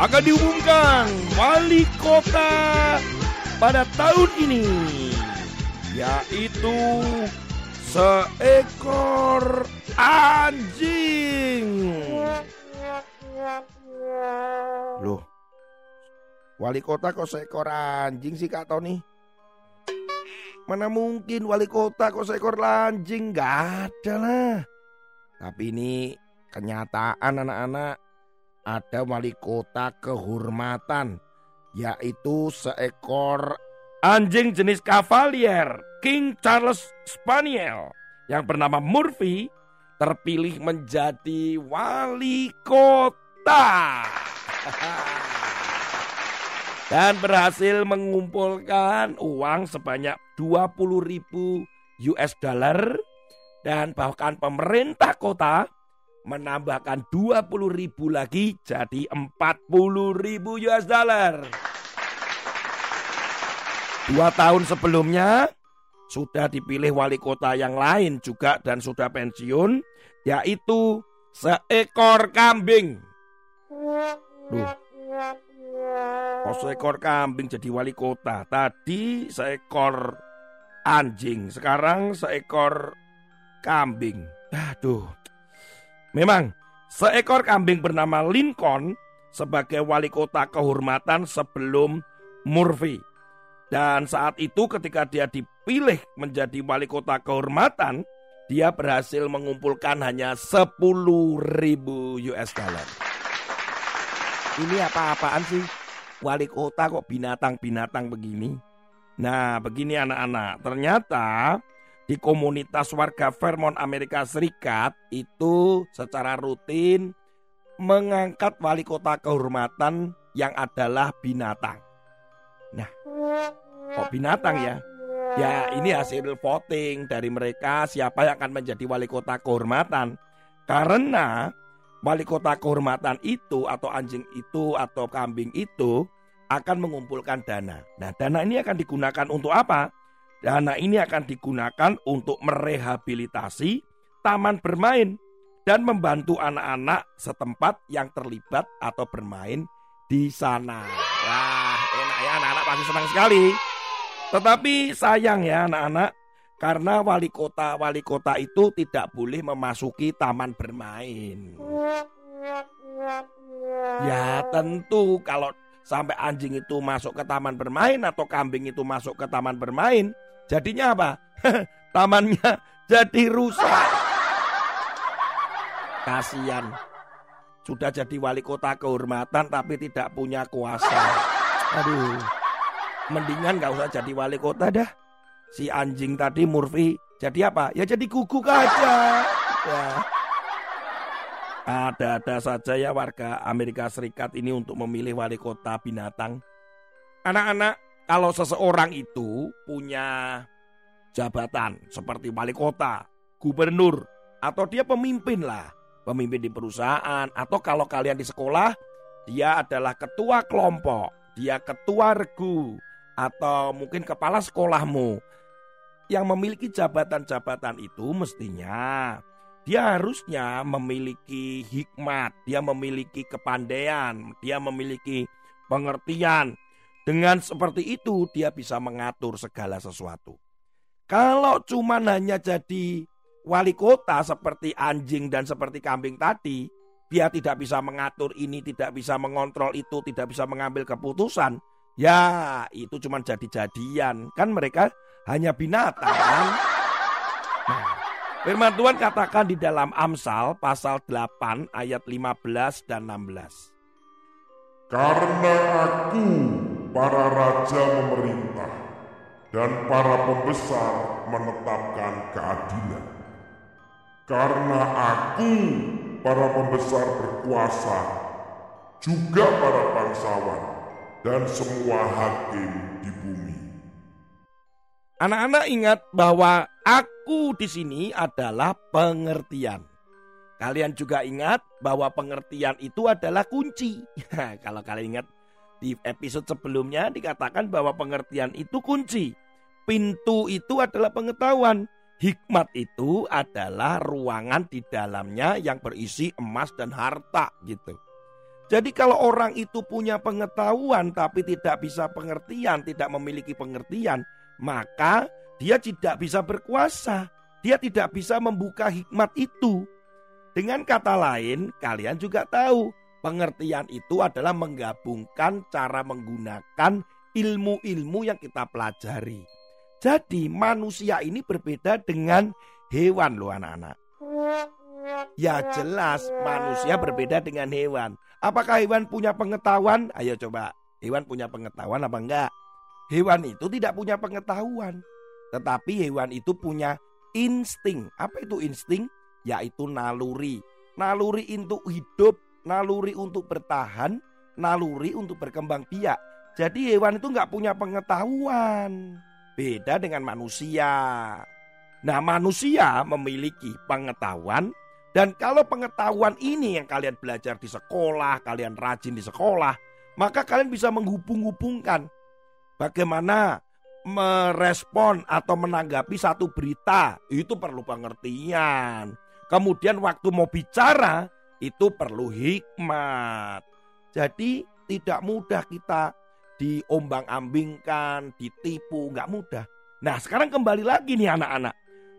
Akan diumumkan wali kota pada tahun ini yaitu seekor anjing. Loh, wali kota kok seekor anjing sih Kak Tony? Mana mungkin wali kota kok seekor anjing? Gak ada lah. Tapi ini kenyataan anak-anak ada wali kota kehormatan, yaitu seekor anjing jenis Cavalier King Charles Spaniel yang bernama Murphy terpilih menjadi wali kota. Dan berhasil mengumpulkan uang sebanyak 20 ribu US dollar dan bahkan pemerintah kota menambahkan 20 ribu lagi jadi 40 ribu US dollar. Dua tahun sebelumnya sudah dipilih wali kota yang lain juga dan sudah pensiun yaitu seekor kambing. Duh. Oh seekor kambing jadi wali kota. Tadi seekor anjing, sekarang seekor kambing. Aduh, Memang, seekor kambing bernama Lincoln sebagai wali kota kehormatan sebelum Murphy. Dan saat itu ketika dia dipilih menjadi wali kota kehormatan, dia berhasil mengumpulkan hanya 10 ribu US dollar. Ini apa-apaan sih? Wali kota kok binatang-binatang begini? Nah, begini anak-anak. Ternyata di komunitas warga Vermont Amerika Serikat itu secara rutin mengangkat wali kota kehormatan yang adalah binatang. Nah, kok binatang ya? Ya ini hasil voting dari mereka siapa yang akan menjadi wali kota kehormatan. Karena wali kota kehormatan itu atau anjing itu atau kambing itu akan mengumpulkan dana. Nah dana ini akan digunakan untuk apa? Dana ini akan digunakan untuk merehabilitasi taman bermain dan membantu anak-anak setempat yang terlibat atau bermain di sana. Wah, enak ya anak-anak pasti senang sekali. Tetapi sayang ya anak-anak, karena wali kota wali kota itu tidak boleh memasuki taman bermain. Ya tentu kalau sampai anjing itu masuk ke taman bermain atau kambing itu masuk ke taman bermain, Jadinya apa? Tamannya jadi rusak. Kasihan. Sudah jadi wali kota kehormatan tapi tidak punya kuasa. Aduh. Mendingan gak usah jadi wali kota dah. Si anjing tadi Murphy jadi apa? Ya jadi guguk aja. Ya. Ada-ada saja ya warga Amerika Serikat ini untuk memilih wali kota binatang. Anak-anak, kalau seseorang itu punya jabatan seperti wali kota, gubernur, atau dia pemimpin lah, pemimpin di perusahaan, atau kalau kalian di sekolah, dia adalah ketua kelompok, dia ketua regu, atau mungkin kepala sekolahmu. Yang memiliki jabatan-jabatan itu mestinya dia harusnya memiliki hikmat, dia memiliki kepandaian, dia memiliki pengertian, dengan seperti itu dia bisa mengatur segala sesuatu. Kalau cuma hanya jadi wali kota seperti anjing dan seperti kambing tadi, dia tidak bisa mengatur ini, tidak bisa mengontrol itu, tidak bisa mengambil keputusan. Ya, itu cuma jadi-jadian. Kan mereka hanya binatang kan? Nah, firman Tuhan katakan di dalam Amsal pasal 8 ayat 15 dan 16. Karena aku para raja memerintah, dan para pembesar menetapkan keadilan. Karena aku, para pembesar berkuasa, juga para bangsawan, dan semua hakim di bumi. Anak-anak ingat bahwa aku di sini adalah pengertian. Kalian juga ingat bahwa pengertian itu adalah kunci. Kalau kalian ingat di episode sebelumnya dikatakan bahwa pengertian itu kunci. Pintu itu adalah pengetahuan. Hikmat itu adalah ruangan di dalamnya yang berisi emas dan harta gitu. Jadi kalau orang itu punya pengetahuan tapi tidak bisa pengertian, tidak memiliki pengertian, maka dia tidak bisa berkuasa. Dia tidak bisa membuka hikmat itu. Dengan kata lain, kalian juga tahu pengertian itu adalah menggabungkan cara menggunakan ilmu-ilmu yang kita pelajari. Jadi manusia ini berbeda dengan hewan loh anak-anak. Ya jelas manusia berbeda dengan hewan. Apakah hewan punya pengetahuan? Ayo coba. Hewan punya pengetahuan apa enggak? Hewan itu tidak punya pengetahuan. Tetapi hewan itu punya insting. Apa itu insting? Yaitu naluri. Naluri untuk hidup, naluri untuk bertahan, naluri untuk berkembang biak. Jadi hewan itu nggak punya pengetahuan. Beda dengan manusia. Nah manusia memiliki pengetahuan dan kalau pengetahuan ini yang kalian belajar di sekolah, kalian rajin di sekolah, maka kalian bisa menghubung-hubungkan bagaimana merespon atau menanggapi satu berita. Itu perlu pengertian. Kemudian waktu mau bicara, itu perlu hikmat. Jadi tidak mudah kita diombang-ambingkan, ditipu, nggak mudah. Nah sekarang kembali lagi nih anak-anak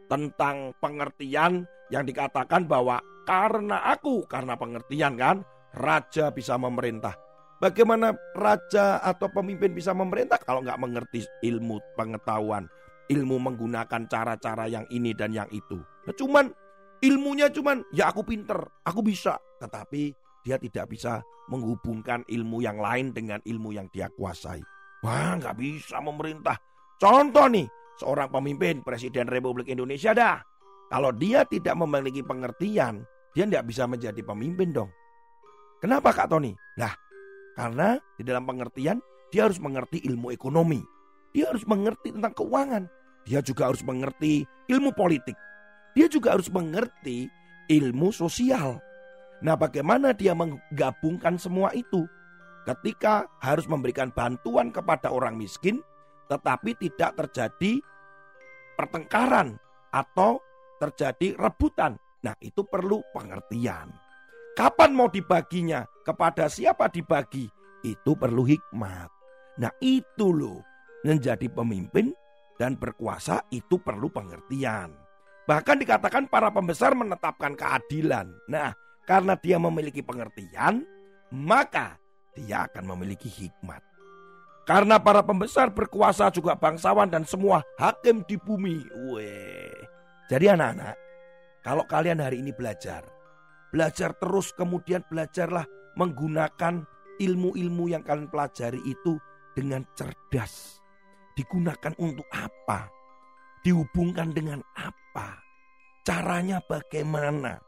tentang pengertian yang dikatakan bahwa karena aku, karena pengertian kan, raja bisa memerintah. Bagaimana raja atau pemimpin bisa memerintah kalau nggak mengerti ilmu pengetahuan, ilmu menggunakan cara-cara yang ini dan yang itu. Nah, cuman ilmunya cuman ya aku pinter, aku bisa, tetapi dia tidak bisa menghubungkan ilmu yang lain dengan ilmu yang dia kuasai. Wah, nggak bisa memerintah. Contoh nih, seorang pemimpin Presiden Republik Indonesia dah. Kalau dia tidak memiliki pengertian, dia tidak bisa menjadi pemimpin dong. Kenapa Kak Tony? Nah, karena di dalam pengertian dia harus mengerti ilmu ekonomi. Dia harus mengerti tentang keuangan. Dia juga harus mengerti ilmu politik dia juga harus mengerti ilmu sosial. Nah, bagaimana dia menggabungkan semua itu? Ketika harus memberikan bantuan kepada orang miskin, tetapi tidak terjadi pertengkaran atau terjadi rebutan. Nah, itu perlu pengertian. Kapan mau dibaginya? Kepada siapa dibagi? Itu perlu hikmat. Nah, itu loh. Menjadi pemimpin dan berkuasa itu perlu pengertian. Bahkan dikatakan para pembesar menetapkan keadilan. Nah, karena dia memiliki pengertian, maka dia akan memiliki hikmat. Karena para pembesar berkuasa juga bangsawan dan semua hakim di bumi. Weh. Jadi anak-anak, kalau kalian hari ini belajar, belajar terus kemudian belajarlah menggunakan ilmu-ilmu yang kalian pelajari itu dengan cerdas. Digunakan untuk apa? Dihubungkan dengan apa? Apa? Caranya bagaimana?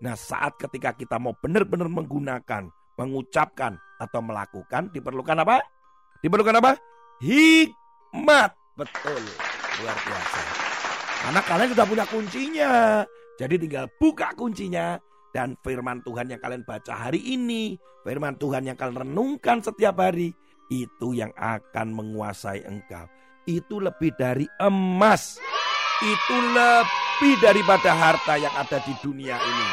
Nah saat ketika kita mau benar-benar menggunakan, mengucapkan atau melakukan diperlukan apa? Diperlukan apa? Hikmat. Betul. Luar biasa. Karena kalian sudah punya kuncinya. Jadi tinggal buka kuncinya. Dan firman Tuhan yang kalian baca hari ini. Firman Tuhan yang kalian renungkan setiap hari. Itu yang akan menguasai engkau. Itu lebih dari emas itu lebih daripada harta yang ada di dunia ini.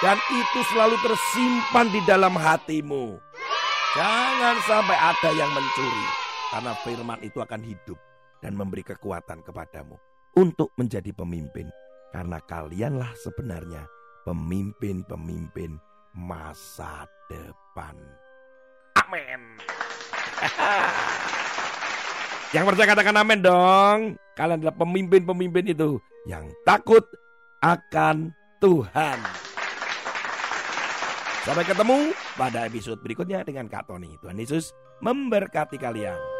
Dan itu selalu tersimpan di dalam hatimu. Jangan sampai ada yang mencuri. Karena firman itu akan hidup dan memberi kekuatan kepadamu untuk menjadi pemimpin. Karena kalianlah sebenarnya pemimpin-pemimpin masa depan. Amin. Yang percaya katakan amin dong. Kalian adalah pemimpin-pemimpin itu yang takut akan Tuhan. Sampai ketemu pada episode berikutnya dengan Kak Tony. Tuhan Yesus memberkati kalian.